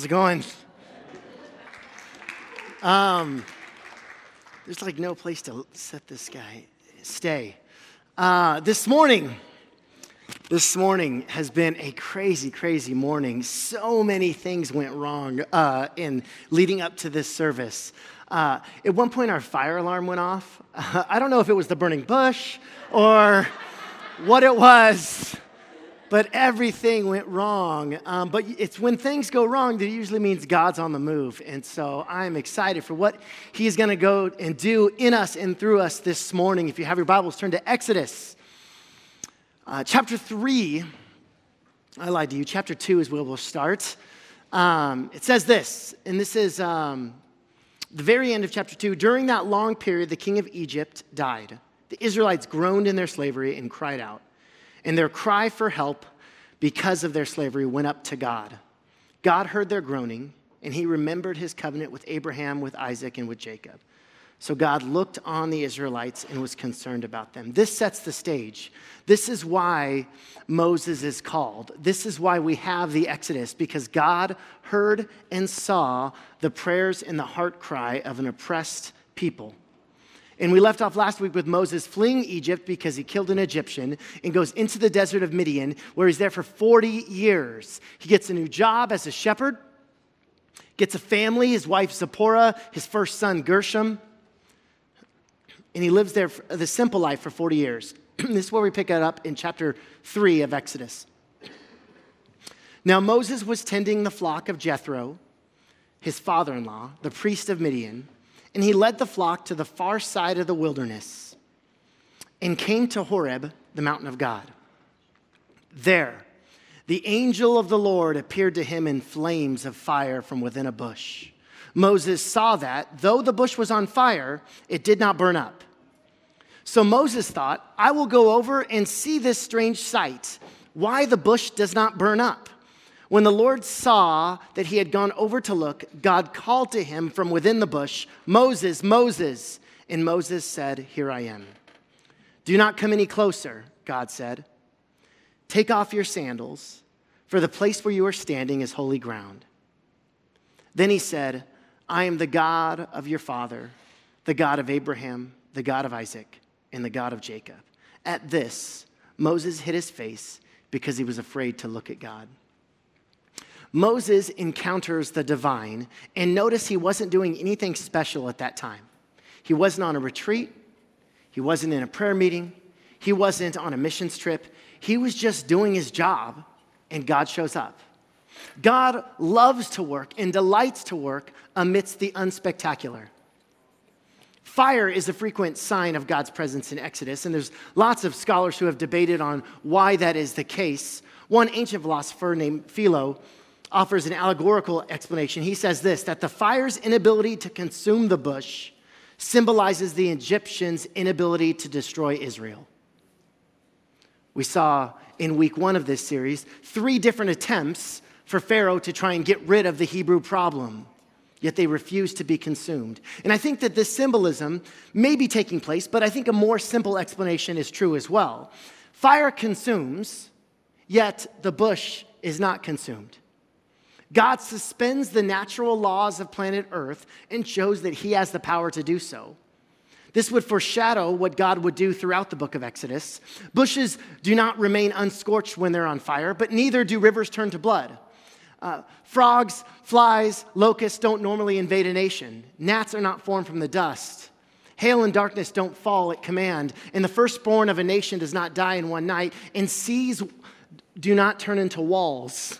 How's it going? Um, there's like no place to set this guy. Stay. Uh, this morning, this morning has been a crazy, crazy morning. So many things went wrong uh, in leading up to this service. Uh, at one point, our fire alarm went off. I don't know if it was the burning bush or what it was but everything went wrong. Um, but it's when things go wrong that usually means God's on the move. And so I'm excited for what He's going to go and do in us and through us this morning. If you have your Bibles, turn to Exodus uh, chapter 3. I lied to you. Chapter 2 is where we'll start. Um, it says this, and this is um, the very end of chapter 2. During that long period, the king of Egypt died. The Israelites groaned in their slavery and cried out and their cry for help because of their slavery went up to God. God heard their groaning, and he remembered his covenant with Abraham, with Isaac, and with Jacob. So God looked on the Israelites and was concerned about them. This sets the stage. This is why Moses is called. This is why we have the Exodus, because God heard and saw the prayers and the heart cry of an oppressed people. And we left off last week with Moses fleeing Egypt because he killed an Egyptian and goes into the desert of Midian, where he's there for 40 years. He gets a new job as a shepherd, gets a family, his wife Zipporah, his first son Gershom, and he lives there the simple life for 40 years. this is where we pick it up in chapter 3 of Exodus. Now, Moses was tending the flock of Jethro, his father in law, the priest of Midian and he led the flock to the far side of the wilderness and came to Horeb, the mountain of God. There, the angel of the Lord appeared to him in flames of fire from within a bush. Moses saw that, though the bush was on fire, it did not burn up. So Moses thought, I will go over and see this strange sight, why the bush does not burn up. When the Lord saw that he had gone over to look, God called to him from within the bush, Moses, Moses. And Moses said, Here I am. Do not come any closer, God said. Take off your sandals, for the place where you are standing is holy ground. Then he said, I am the God of your father, the God of Abraham, the God of Isaac, and the God of Jacob. At this, Moses hid his face because he was afraid to look at God. Moses encounters the divine, and notice he wasn't doing anything special at that time. He wasn't on a retreat, he wasn't in a prayer meeting, he wasn't on a missions trip. He was just doing his job, and God shows up. God loves to work and delights to work amidst the unspectacular. Fire is a frequent sign of God's presence in Exodus, and there's lots of scholars who have debated on why that is the case. One ancient philosopher named Philo offers an allegorical explanation. He says this that the fire's inability to consume the bush symbolizes the Egyptians' inability to destroy Israel. We saw in week one of this series three different attempts for Pharaoh to try and get rid of the Hebrew problem, yet they refused to be consumed. And I think that this symbolism may be taking place, but I think a more simple explanation is true as well. Fire consumes, yet the bush is not consumed. God suspends the natural laws of planet Earth and shows that He has the power to do so. This would foreshadow what God would do throughout the book of Exodus. Bushes do not remain unscorched when they're on fire, but neither do rivers turn to blood. Uh, frogs, flies, locusts don't normally invade a nation. Gnats are not formed from the dust. Hail and darkness don't fall at command. And the firstborn of a nation does not die in one night. And seas do not turn into walls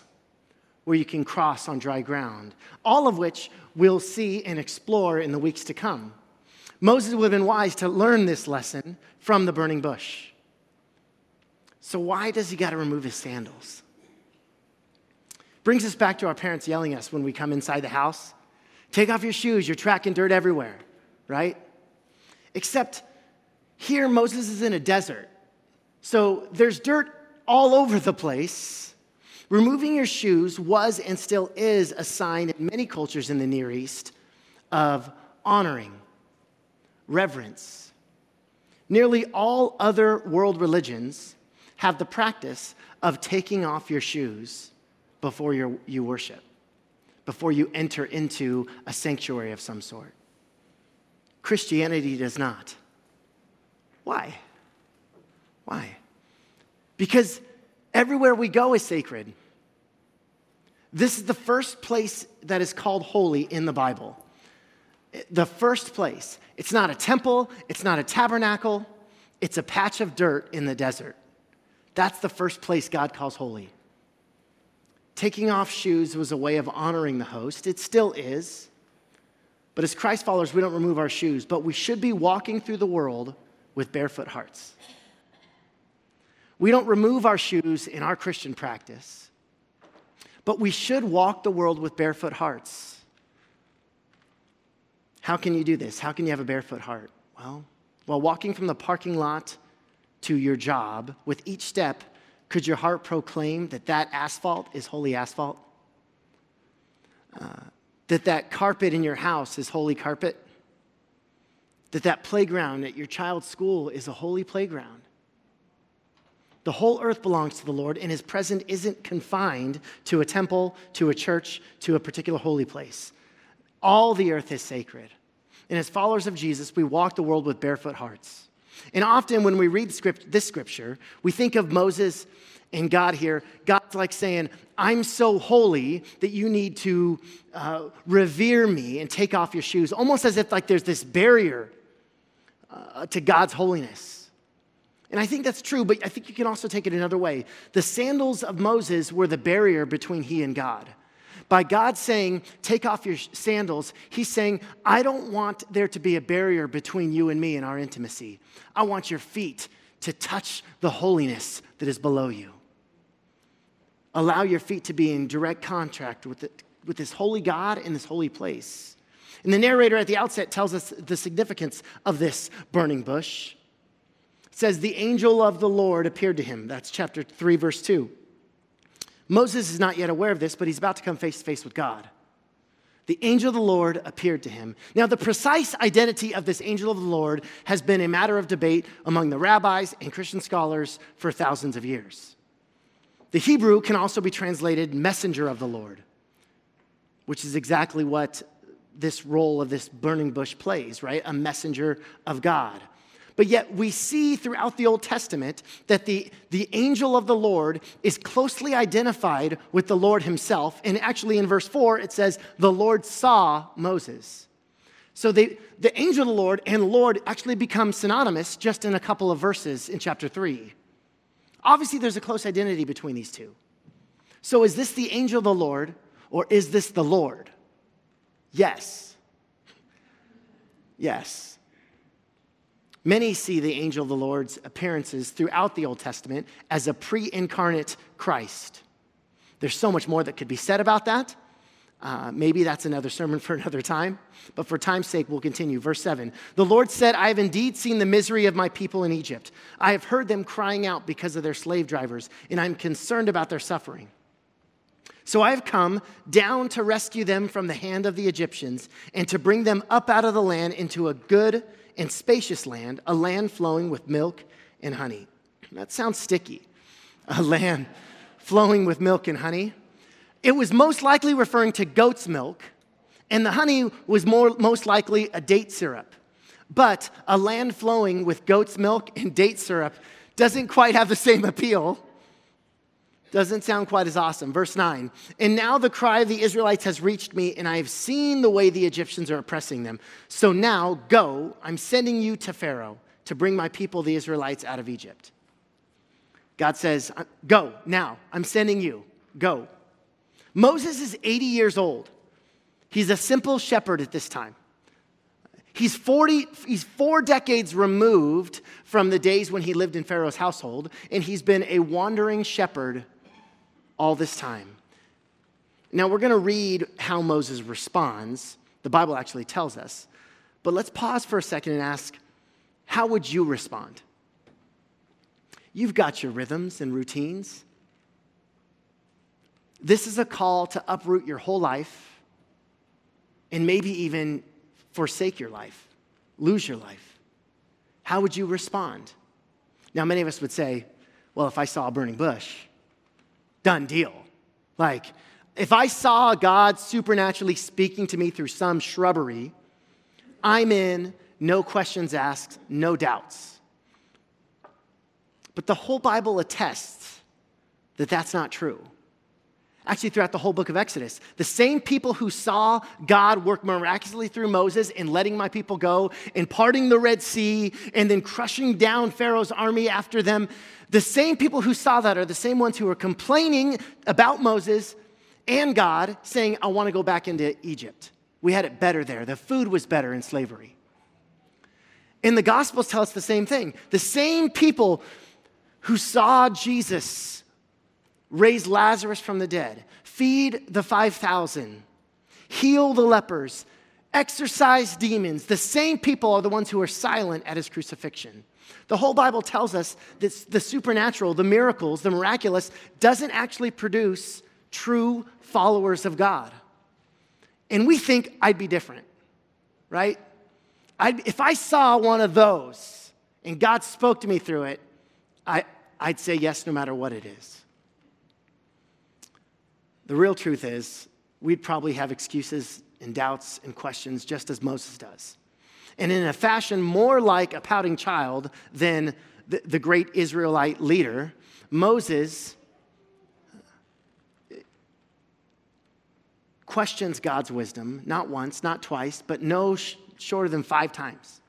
where you can cross on dry ground, all of which we'll see and explore in the weeks to come. Moses would have been wise to learn this lesson from the burning bush. So, why does he got to remove his sandals? Brings us back to our parents yelling at us when we come inside the house take off your shoes, you're tracking dirt everywhere, right? Except here, Moses is in a desert. So, there's dirt all over the place Removing your shoes was and still is a sign in many cultures in the Near East of honoring, reverence. Nearly all other world religions have the practice of taking off your shoes before you worship. before you enter into a sanctuary of some sort. Christianity does not. Why? Why? Because everywhere we go is sacred. This is the first place that is called holy in the Bible. The first place. It's not a temple, it's not a tabernacle, it's a patch of dirt in the desert. That's the first place God calls holy. Taking off shoes was a way of honoring the host. It still is. But as Christ followers, we don't remove our shoes, but we should be walking through the world with barefoot hearts. We don't remove our shoes in our Christian practice, but we should walk the world with barefoot hearts. How can you do this? How can you have a barefoot heart? Well, while walking from the parking lot to your job, with each step, could your heart proclaim that that asphalt is holy asphalt? Uh, that that carpet in your house is holy carpet? That that playground at your child's school is a holy playground? The whole earth belongs to the Lord, and his presence isn't confined to a temple, to a church, to a particular holy place. All the earth is sacred. And as followers of Jesus, we walk the world with barefoot hearts. And often when we read script, this scripture, we think of Moses and God here. God's like saying, I'm so holy that you need to uh, revere me and take off your shoes, almost as if like there's this barrier uh, to God's holiness. And I think that's true, but I think you can also take it another way. The sandals of Moses were the barrier between he and God. By God saying, Take off your sandals, He's saying, I don't want there to be a barrier between you and me in our intimacy. I want your feet to touch the holiness that is below you. Allow your feet to be in direct contact with, the, with this holy God in this holy place. And the narrator at the outset tells us the significance of this burning bush. It says, The angel of the Lord appeared to him. That's chapter 3, verse 2. Moses is not yet aware of this, but he's about to come face to face with God. The angel of the Lord appeared to him. Now, the precise identity of this angel of the Lord has been a matter of debate among the rabbis and Christian scholars for thousands of years. The Hebrew can also be translated messenger of the Lord, which is exactly what this role of this burning bush plays, right? A messenger of God. But yet, we see throughout the Old Testament that the, the angel of the Lord is closely identified with the Lord himself. And actually, in verse 4, it says, The Lord saw Moses. So they, the angel of the Lord and Lord actually become synonymous just in a couple of verses in chapter 3. Obviously, there's a close identity between these two. So, is this the angel of the Lord or is this the Lord? Yes. Yes. Many see the angel of the Lord's appearances throughout the Old Testament as a pre incarnate Christ. There's so much more that could be said about that. Uh, maybe that's another sermon for another time, but for time's sake, we'll continue. Verse 7 The Lord said, I have indeed seen the misery of my people in Egypt. I have heard them crying out because of their slave drivers, and I'm concerned about their suffering. So I have come down to rescue them from the hand of the Egyptians and to bring them up out of the land into a good and spacious land, a land flowing with milk and honey. That sounds sticky. A land flowing with milk and honey. It was most likely referring to goat's milk, and the honey was more, most likely a date syrup. But a land flowing with goat's milk and date syrup doesn't quite have the same appeal doesn't sound quite as awesome. Verse 9, and now the cry of the Israelites has reached me, and I have seen the way the Egyptians are oppressing them. So now go, I'm sending you to Pharaoh to bring my people, the Israelites, out of Egypt. God says, uh, Go now, I'm sending you. Go. Moses is 80 years old. He's a simple shepherd at this time. He's 40, he's four decades removed from the days when he lived in Pharaoh's household, and he's been a wandering shepherd all this time. Now, we're going to read how Moses responds. The Bible actually tells us. But let's pause for a second and ask how would you respond? You've got your rhythms and routines. This is a call to uproot your whole life and maybe even forsake your life, lose your life. How would you respond? Now, many of us would say, well, if I saw a burning bush, done deal. Like, if I saw God supernaturally speaking to me through some shrubbery, I'm in, no questions asked, no doubts. But the whole Bible attests that that's not true. Actually, throughout the whole book of Exodus, the same people who saw God work miraculously through Moses in letting my people go, in parting the Red Sea, and then crushing down Pharaoh's army after them, the same people who saw that are the same ones who are complaining about Moses and God, saying, I want to go back into Egypt. We had it better there. The food was better in slavery. And the Gospels tell us the same thing. The same people who saw Jesus raise Lazarus from the dead, feed the 5,000, heal the lepers, exorcise demons, the same people are the ones who are silent at his crucifixion. The whole Bible tells us that the supernatural, the miracles, the miraculous, doesn't actually produce true followers of God. And we think I'd be different, right? I'd, if I saw one of those and God spoke to me through it, I, I'd say yes no matter what it is. The real truth is, we'd probably have excuses and doubts and questions just as Moses does. And in a fashion more like a pouting child than the, the great Israelite leader, Moses questions God's wisdom, not once, not twice, but no sh- shorter than five times.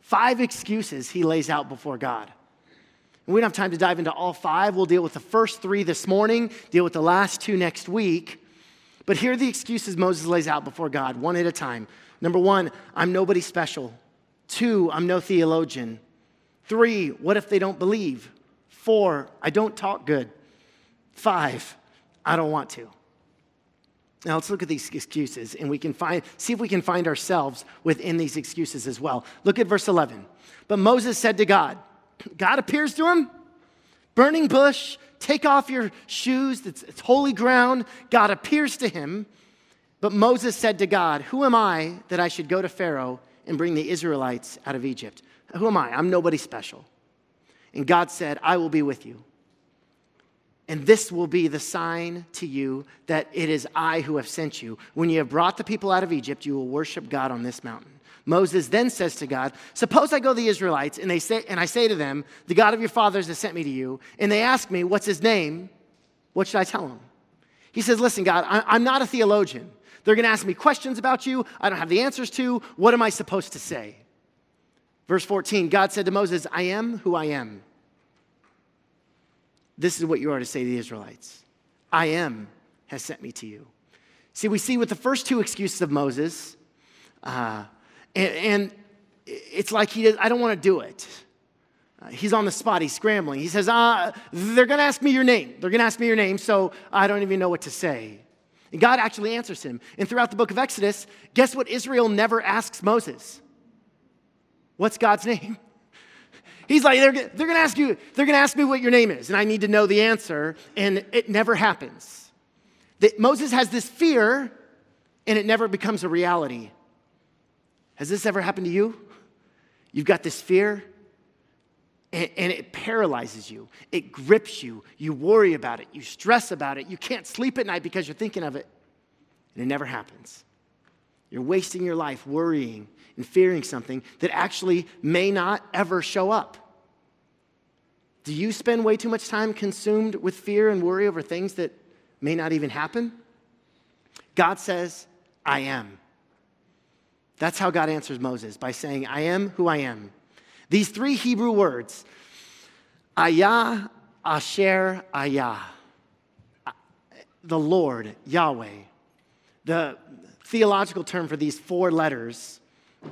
Five excuses he lays out before God. We don't have time to dive into all five. We'll deal with the first three this morning, deal with the last two next week. But here are the excuses Moses lays out before God, one at a time. Number one, I'm nobody special. Two, I'm no theologian. Three, what if they don't believe? Four, I don't talk good. Five, I don't want to. Now let's look at these excuses and we can find, see if we can find ourselves within these excuses as well. Look at verse 11. But Moses said to God, God appears to him, burning bush, take off your shoes, it's, it's holy ground. God appears to him. But Moses said to God, Who am I that I should go to Pharaoh and bring the Israelites out of Egypt? Who am I? I'm nobody special. And God said, I will be with you. And this will be the sign to you that it is I who have sent you. When you have brought the people out of Egypt, you will worship God on this mountain. Moses then says to God, Suppose I go to the Israelites and, they say, and I say to them, The God of your fathers has sent me to you, and they ask me, What's his name? What should I tell them? He says, Listen, God, I'm not a theologian. They're going to ask me questions about you I don't have the answers to. What am I supposed to say? Verse 14 God said to Moses, I am who I am. This is what you are to say to the Israelites I am has sent me to you. See, we see with the first two excuses of Moses, uh, and, and, it's like he does, I don't want to do it. Uh, he's on the spot, he's scrambling. He says, uh, They're going to ask me your name. They're going to ask me your name, so I don't even know what to say. And God actually answers him. And throughout the book of Exodus, guess what Israel never asks Moses? What's God's name? He's like, they're, they're going to ask you, they're going to ask me what your name is, and I need to know the answer, and it never happens. That Moses has this fear, and it never becomes a reality. Has this ever happened to you? You've got this fear, and, and it paralyzes you. It grips you. You worry about it. You stress about it. You can't sleep at night because you're thinking of it. And it never happens. You're wasting your life worrying and fearing something that actually may not ever show up. Do you spend way too much time consumed with fear and worry over things that may not even happen? God says, I am. That's how God answers Moses by saying, I am who I am. These three Hebrew words, Ayah, Asher, Ayah, the Lord, Yahweh. The theological term for these four letters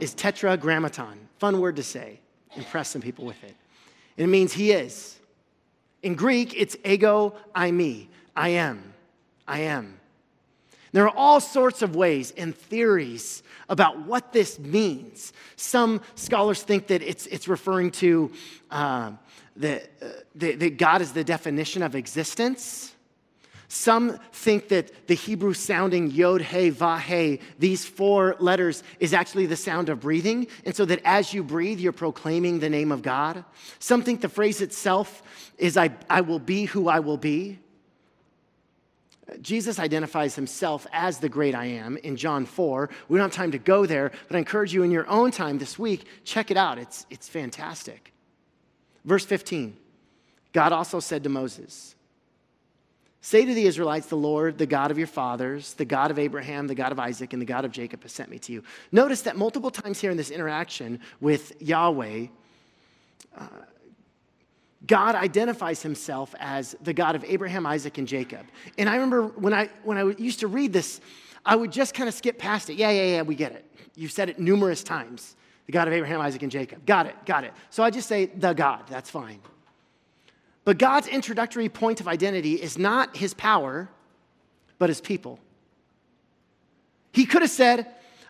is tetragrammaton. Fun word to say. Impress some people with it. It means he is. In Greek, it's ego, eimi. I am. I am. There are all sorts of ways and theories about what this means. Some scholars think that it's, it's referring to uh, that, uh, that God is the definition of existence. Some think that the Hebrew sounding yod, he, vah, he, these four letters, is actually the sound of breathing. And so that as you breathe, you're proclaiming the name of God. Some think the phrase itself is, I, I will be who I will be. Jesus identifies himself as the great I am in John 4. We don't have time to go there, but I encourage you in your own time this week, check it out. It's, it's fantastic. Verse 15 God also said to Moses, Say to the Israelites, the Lord, the God of your fathers, the God of Abraham, the God of Isaac, and the God of Jacob has sent me to you. Notice that multiple times here in this interaction with Yahweh, uh, God identifies himself as the God of Abraham, Isaac, and Jacob. And I remember when I, when I used to read this, I would just kind of skip past it. Yeah, yeah, yeah, we get it. You've said it numerous times. The God of Abraham, Isaac, and Jacob. Got it, got it. So I just say the God, that's fine. But God's introductory point of identity is not his power, but his people. He could have said,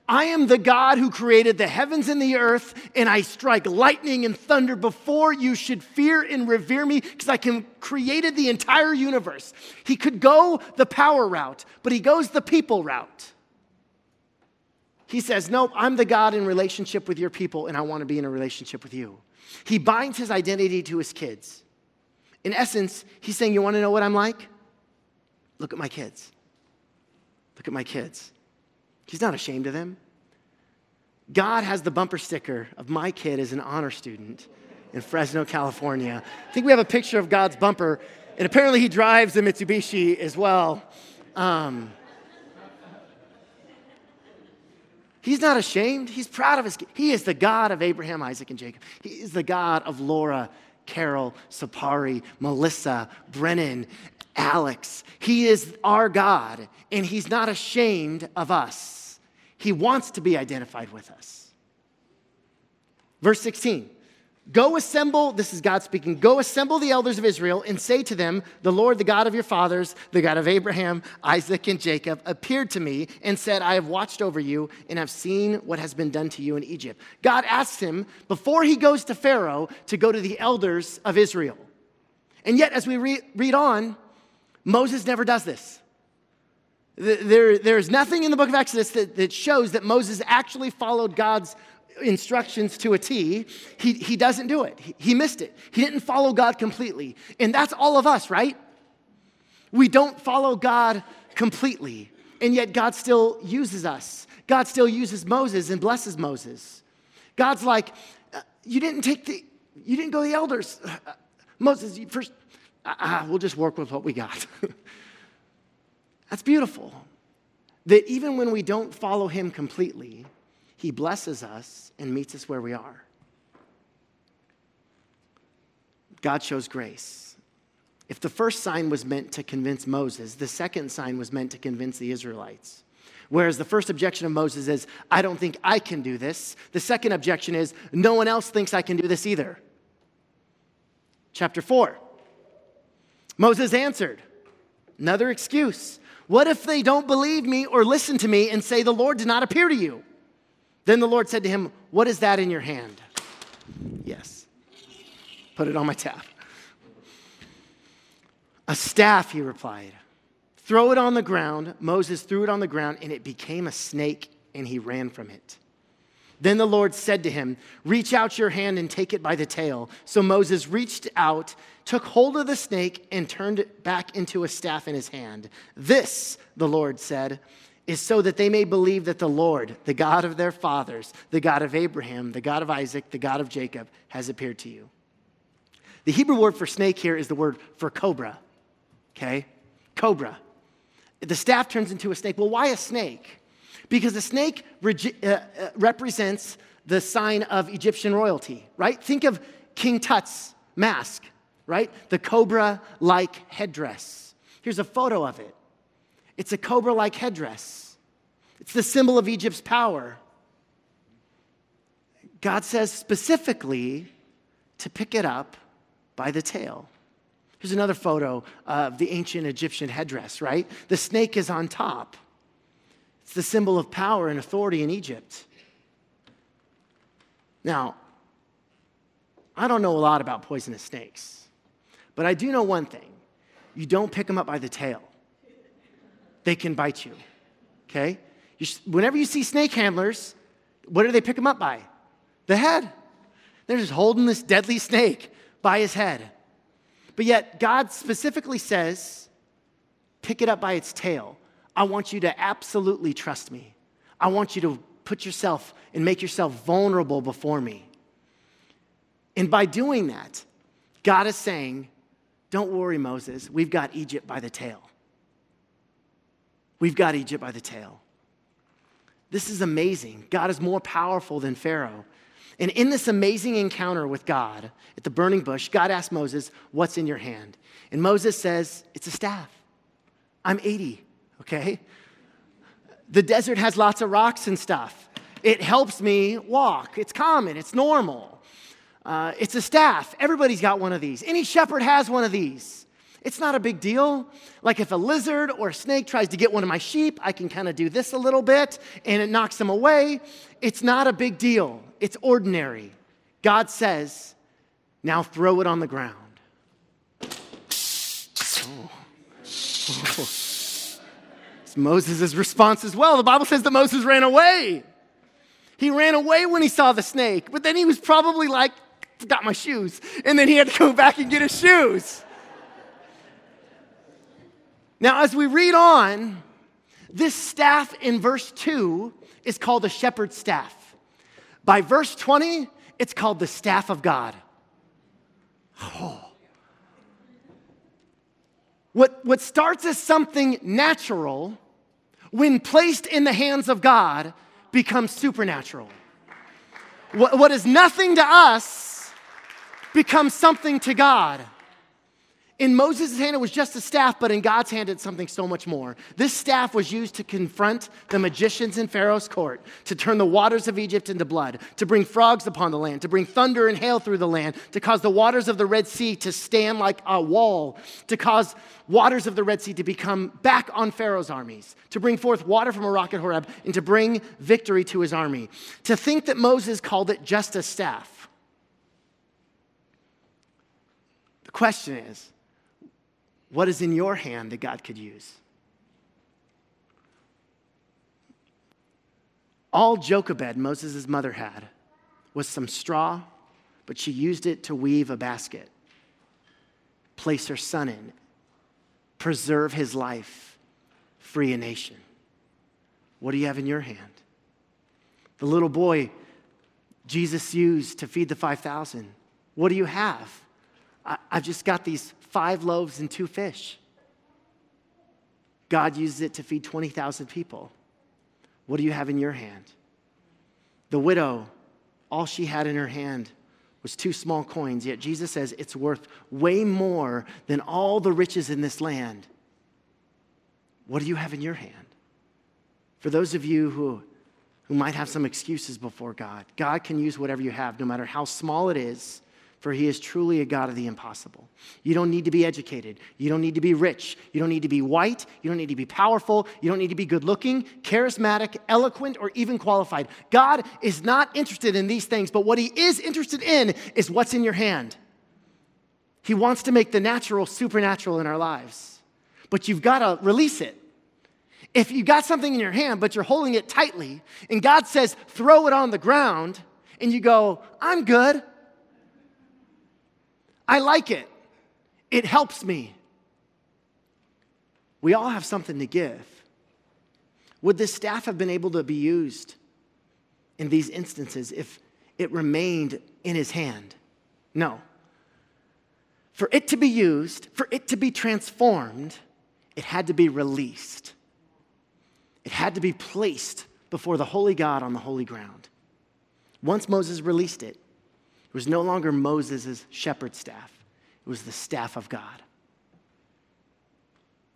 I am the God who created the heavens and the earth, and I strike lightning and thunder before you should fear and revere me because I can created the entire universe. He could go the power route, but he goes the people route. He says, Nope, I'm the God in relationship with your people, and I want to be in a relationship with you. He binds his identity to his kids. In essence, he's saying, You want to know what I'm like? Look at my kids. Look at my kids. He's not ashamed of them. God has the bumper sticker of my kid as an honor student in Fresno, California. I think we have a picture of God's bumper, and apparently he drives a Mitsubishi as well. Um, he's not ashamed. He's proud of his. He is the God of Abraham, Isaac, and Jacob. He is the God of Laura, Carol, Sapari, Melissa, Brennan, Alex. He is our God, and he's not ashamed of us. He wants to be identified with us. Verse 16 Go assemble, this is God speaking, go assemble the elders of Israel and say to them, The Lord, the God of your fathers, the God of Abraham, Isaac, and Jacob, appeared to me and said, I have watched over you and have seen what has been done to you in Egypt. God asks him, before he goes to Pharaoh, to go to the elders of Israel. And yet, as we re- read on, Moses never does this. There, there's nothing in the book of Exodus that, that shows that Moses actually followed God's instructions to a T. He, he doesn't do it. He, he missed it. He didn't follow God completely. And that's all of us, right? We don't follow God completely. And yet God still uses us. God still uses Moses and blesses Moses. God's like, uh, you didn't take the, you didn't go the elders. Uh, Moses, you first, uh, uh, we'll just work with what we got. That's beautiful. That even when we don't follow him completely, he blesses us and meets us where we are. God shows grace. If the first sign was meant to convince Moses, the second sign was meant to convince the Israelites. Whereas the first objection of Moses is, I don't think I can do this. The second objection is, no one else thinks I can do this either. Chapter 4. Moses answered, another excuse. What if they don't believe me or listen to me and say, The Lord did not appear to you? Then the Lord said to him, What is that in your hand? Yes. Put it on my tab. A staff, he replied. Throw it on the ground. Moses threw it on the ground, and it became a snake, and he ran from it. Then the Lord said to him, Reach out your hand and take it by the tail. So Moses reached out, took hold of the snake, and turned it back into a staff in his hand. This, the Lord said, is so that they may believe that the Lord, the God of their fathers, the God of Abraham, the God of Isaac, the God of Jacob, has appeared to you. The Hebrew word for snake here is the word for cobra, okay? Cobra. The staff turns into a snake. Well, why a snake? Because the snake uh, uh, represents the sign of Egyptian royalty, right? Think of King Tut's mask, right? The cobra like headdress. Here's a photo of it. It's a cobra like headdress, it's the symbol of Egypt's power. God says specifically to pick it up by the tail. Here's another photo of the ancient Egyptian headdress, right? The snake is on top. It's the symbol of power and authority in Egypt. Now, I don't know a lot about poisonous snakes, but I do know one thing you don't pick them up by the tail, they can bite you. Okay? You sh- whenever you see snake handlers, what do they pick them up by? The head. They're just holding this deadly snake by his head. But yet, God specifically says, pick it up by its tail. I want you to absolutely trust me. I want you to put yourself and make yourself vulnerable before me. And by doing that, God is saying, Don't worry, Moses, we've got Egypt by the tail. We've got Egypt by the tail. This is amazing. God is more powerful than Pharaoh. And in this amazing encounter with God at the burning bush, God asked Moses, What's in your hand? And Moses says, It's a staff. I'm 80, okay? The desert has lots of rocks and stuff. It helps me walk. It's common, it's normal. Uh, it's a staff. Everybody's got one of these. Any shepherd has one of these. It's not a big deal. Like if a lizard or a snake tries to get one of my sheep, I can kind of do this a little bit and it knocks them away. It's not a big deal, it's ordinary. God says, now throw it on the ground. Oh. Oh. Moses' response as well. The Bible says that Moses ran away. He ran away when he saw the snake, but then he was probably like, got my shoes. And then he had to go back and get his shoes. Now, as we read on, this staff in verse 2 is called a shepherd's staff. By verse 20, it's called the staff of God. Oh. What, what starts as something natural, when placed in the hands of God, becomes supernatural. What, what is nothing to us becomes something to God. In Moses' hand, it was just a staff, but in God's hand, it's something so much more. This staff was used to confront the magicians in Pharaoh's court, to turn the waters of Egypt into blood, to bring frogs upon the land, to bring thunder and hail through the land, to cause the waters of the Red Sea to stand like a wall, to cause waters of the Red Sea to become back on Pharaoh's armies, to bring forth water from a rock at Horeb, and to bring victory to his army. To think that Moses called it just a staff. The question is, what is in your hand that God could use? All Jochebed, Moses' mother, had was some straw, but she used it to weave a basket, place her son in, preserve his life, free a nation. What do you have in your hand? The little boy Jesus used to feed the 5,000. What do you have? I, have just got these five loaves and two fish. God uses it to feed 20,000 people. What do you have in your hand? The widow, all she had in her hand was two small coins, yet Jesus says it's worth way more than all the riches in this land. What do you have in your hand? For those of you who, who might have some excuses before God, God can use whatever you have, no matter how small it is for he is truly a God of the impossible. You don't need to be educated. You don't need to be rich. You don't need to be white. You don't need to be powerful. You don't need to be good looking, charismatic, eloquent, or even qualified. God is not interested in these things, but what he is interested in is what's in your hand. He wants to make the natural supernatural in our lives, but you've got to release it. If you got something in your hand, but you're holding it tightly, and God says, throw it on the ground, and you go, I'm good. I like it, it helps me. We all have something to give. Would this staff have been able to be used in these instances if it remained in his hand? No. For it to be used, for it to be transformed, it had to be released. It had to be placed before the holy God on the holy ground. Once Moses released it, was no longer Moses' shepherd staff, it was the staff of God.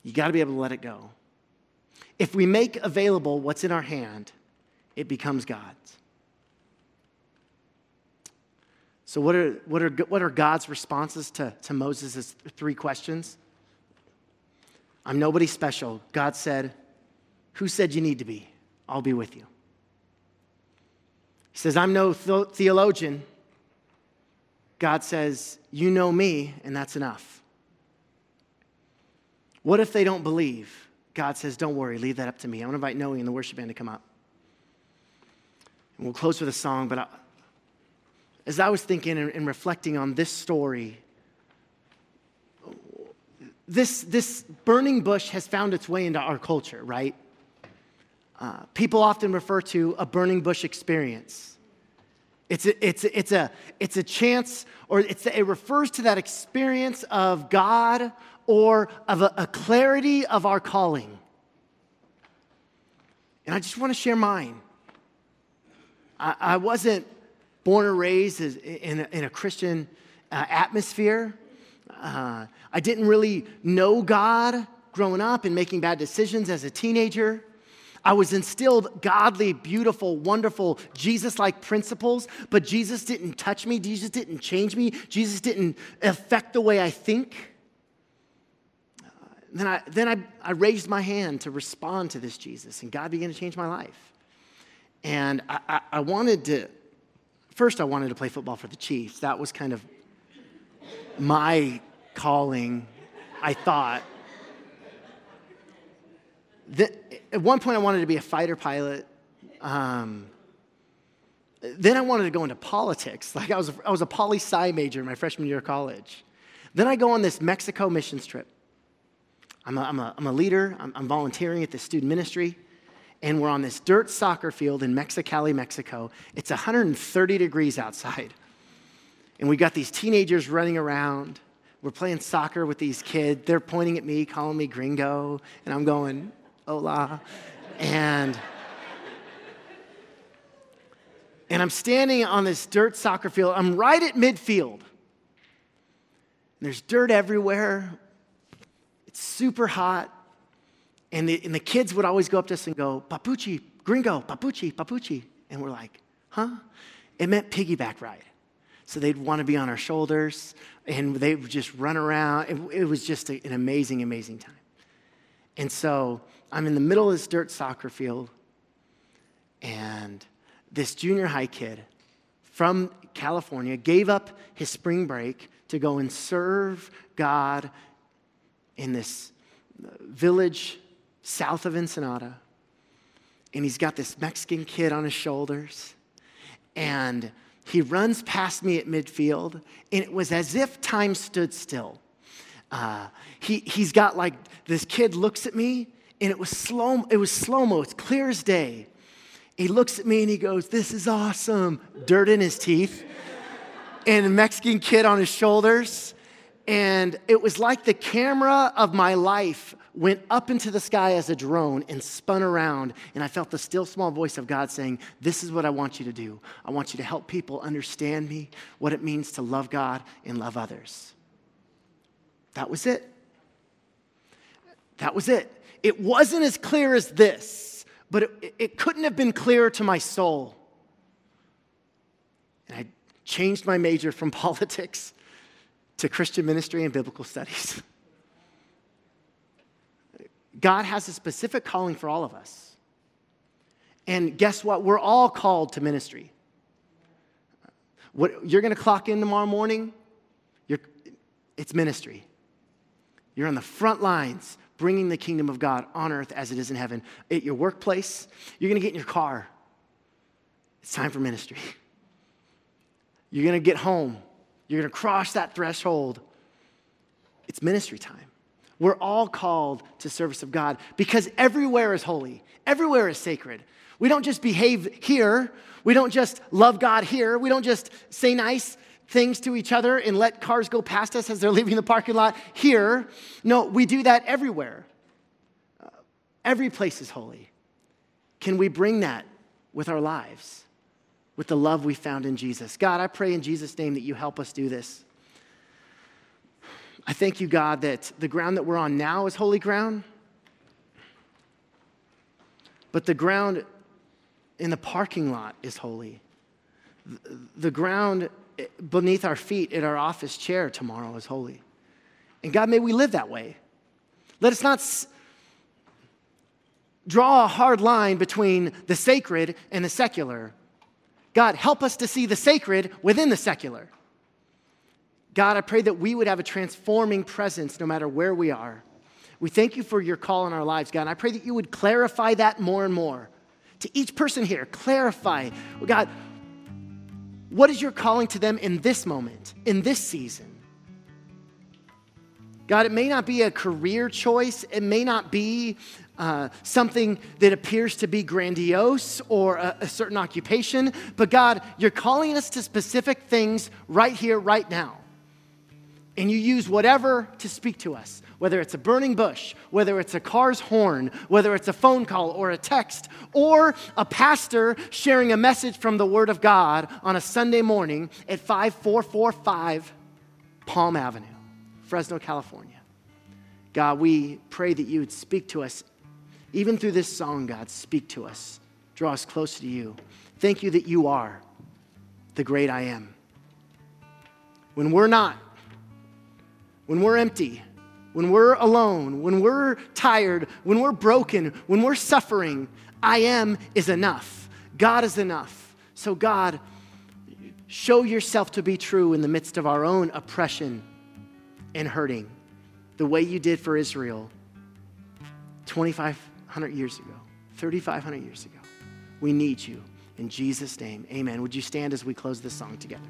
You got to be able to let it go. If we make available what's in our hand, it becomes God's. So, what are, what are, what are God's responses to, to Moses' three questions? I'm nobody special. God said, Who said you need to be? I'll be with you. He says, I'm no theologian. God says, You know me, and that's enough. What if they don't believe? God says, Don't worry, leave that up to me. I want to invite Noe and the worship band to come up. And we'll close with a song, but I, as I was thinking and, and reflecting on this story, this, this burning bush has found its way into our culture, right? Uh, people often refer to a burning bush experience. It's a, it's, a, it's, a, it's a chance, or it's a, it refers to that experience of God or of a, a clarity of our calling. And I just want to share mine. I, I wasn't born or raised in a, in a Christian uh, atmosphere. Uh, I didn't really know God growing up and making bad decisions as a teenager. I was instilled godly, beautiful, wonderful, Jesus like principles, but Jesus didn't touch me. Jesus didn't change me. Jesus didn't affect the way I think. Uh, then I, then I, I raised my hand to respond to this Jesus, and God began to change my life. And I, I, I wanted to, first, I wanted to play football for the Chiefs. That was kind of my calling, I thought. At one point, I wanted to be a fighter pilot. Um, then I wanted to go into politics. Like I was, I was a poli sci major my freshman year of college. Then I go on this Mexico missions trip. I'm a, I'm a, I'm a leader, I'm, I'm volunteering at the student ministry, and we're on this dirt soccer field in Mexicali, Mexico. It's 130 degrees outside. And we got these teenagers running around. We're playing soccer with these kids. They're pointing at me, calling me gringo, and I'm going, hola. And, and I'm standing on this dirt soccer field. I'm right at midfield. There's dirt everywhere. It's super hot. And the, and the kids would always go up to us and go, Papuchi, gringo, Papuchi, Papuchi. And we're like, huh? It meant piggyback ride. So they'd want to be on our shoulders and they would just run around. It, it was just a, an amazing, amazing time. And so I'm in the middle of this dirt soccer field, and this junior high kid from California gave up his spring break to go and serve God in this village south of Ensenada. And he's got this Mexican kid on his shoulders. And he runs past me at midfield, and it was as if time stood still. Uh, he, he's got like, this kid looks at me, and it was slow, it was slow-mo, it's clear as day. He looks at me and he goes, This is awesome. Dirt in his teeth, and a Mexican kid on his shoulders. And it was like the camera of my life went up into the sky as a drone and spun around. And I felt the still small voice of God saying, This is what I want you to do. I want you to help people understand me, what it means to love God and love others. That was it. That was it. It wasn't as clear as this, but it, it couldn't have been clearer to my soul. And I changed my major from politics to Christian ministry and biblical studies. God has a specific calling for all of us. And guess what? We're all called to ministry. What, you're going to clock in tomorrow morning, it's ministry. You're on the front lines bringing the kingdom of God on earth as it is in heaven. At your workplace, you're going to get in your car. It's time for ministry. You're going to get home. You're going to cross that threshold. It's ministry time. We're all called to service of God because everywhere is holy, everywhere is sacred. We don't just behave here. We don't just love God here. We don't just say nice things to each other and let cars go past us as they're leaving the parking lot here. No, we do that everywhere. Uh, every place is holy. Can we bring that with our lives, with the love we found in Jesus? God, I pray in Jesus' name that you help us do this. I thank you, God, that the ground that we're on now is holy ground, but the ground in the parking lot is holy. The ground beneath our feet in our office chair tomorrow is holy. And God, may we live that way. Let us not s- draw a hard line between the sacred and the secular. God, help us to see the sacred within the secular. God, I pray that we would have a transforming presence no matter where we are. We thank you for your call in our lives, God. And I pray that you would clarify that more and more. To each person here, clarify, God, what is your calling to them in this moment, in this season? God, it may not be a career choice, it may not be uh, something that appears to be grandiose or a, a certain occupation, but God, you're calling us to specific things right here, right now. And you use whatever to speak to us, whether it's a burning bush, whether it's a car's horn, whether it's a phone call or a text, or a pastor sharing a message from the Word of God on a Sunday morning at 5445 Palm Avenue, Fresno, California. God, we pray that you would speak to us even through this song, God, speak to us, draw us closer to you. Thank you that you are the great I am. When we're not, when we're empty, when we're alone, when we're tired, when we're broken, when we're suffering, I am is enough. God is enough. So, God, show yourself to be true in the midst of our own oppression and hurting, the way you did for Israel 2,500 years ago, 3,500 years ago. We need you. In Jesus' name, amen. Would you stand as we close this song together?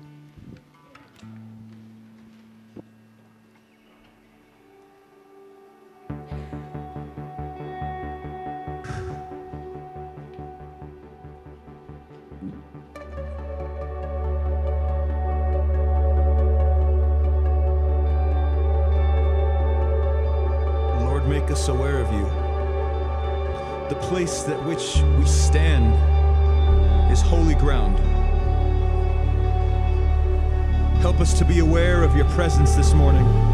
Us aware of you the place that which we stand is holy ground. Help us to be aware of your presence this morning.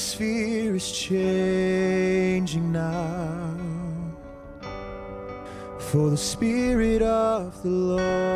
Atmosphere is changing now. For the Spirit of the Lord.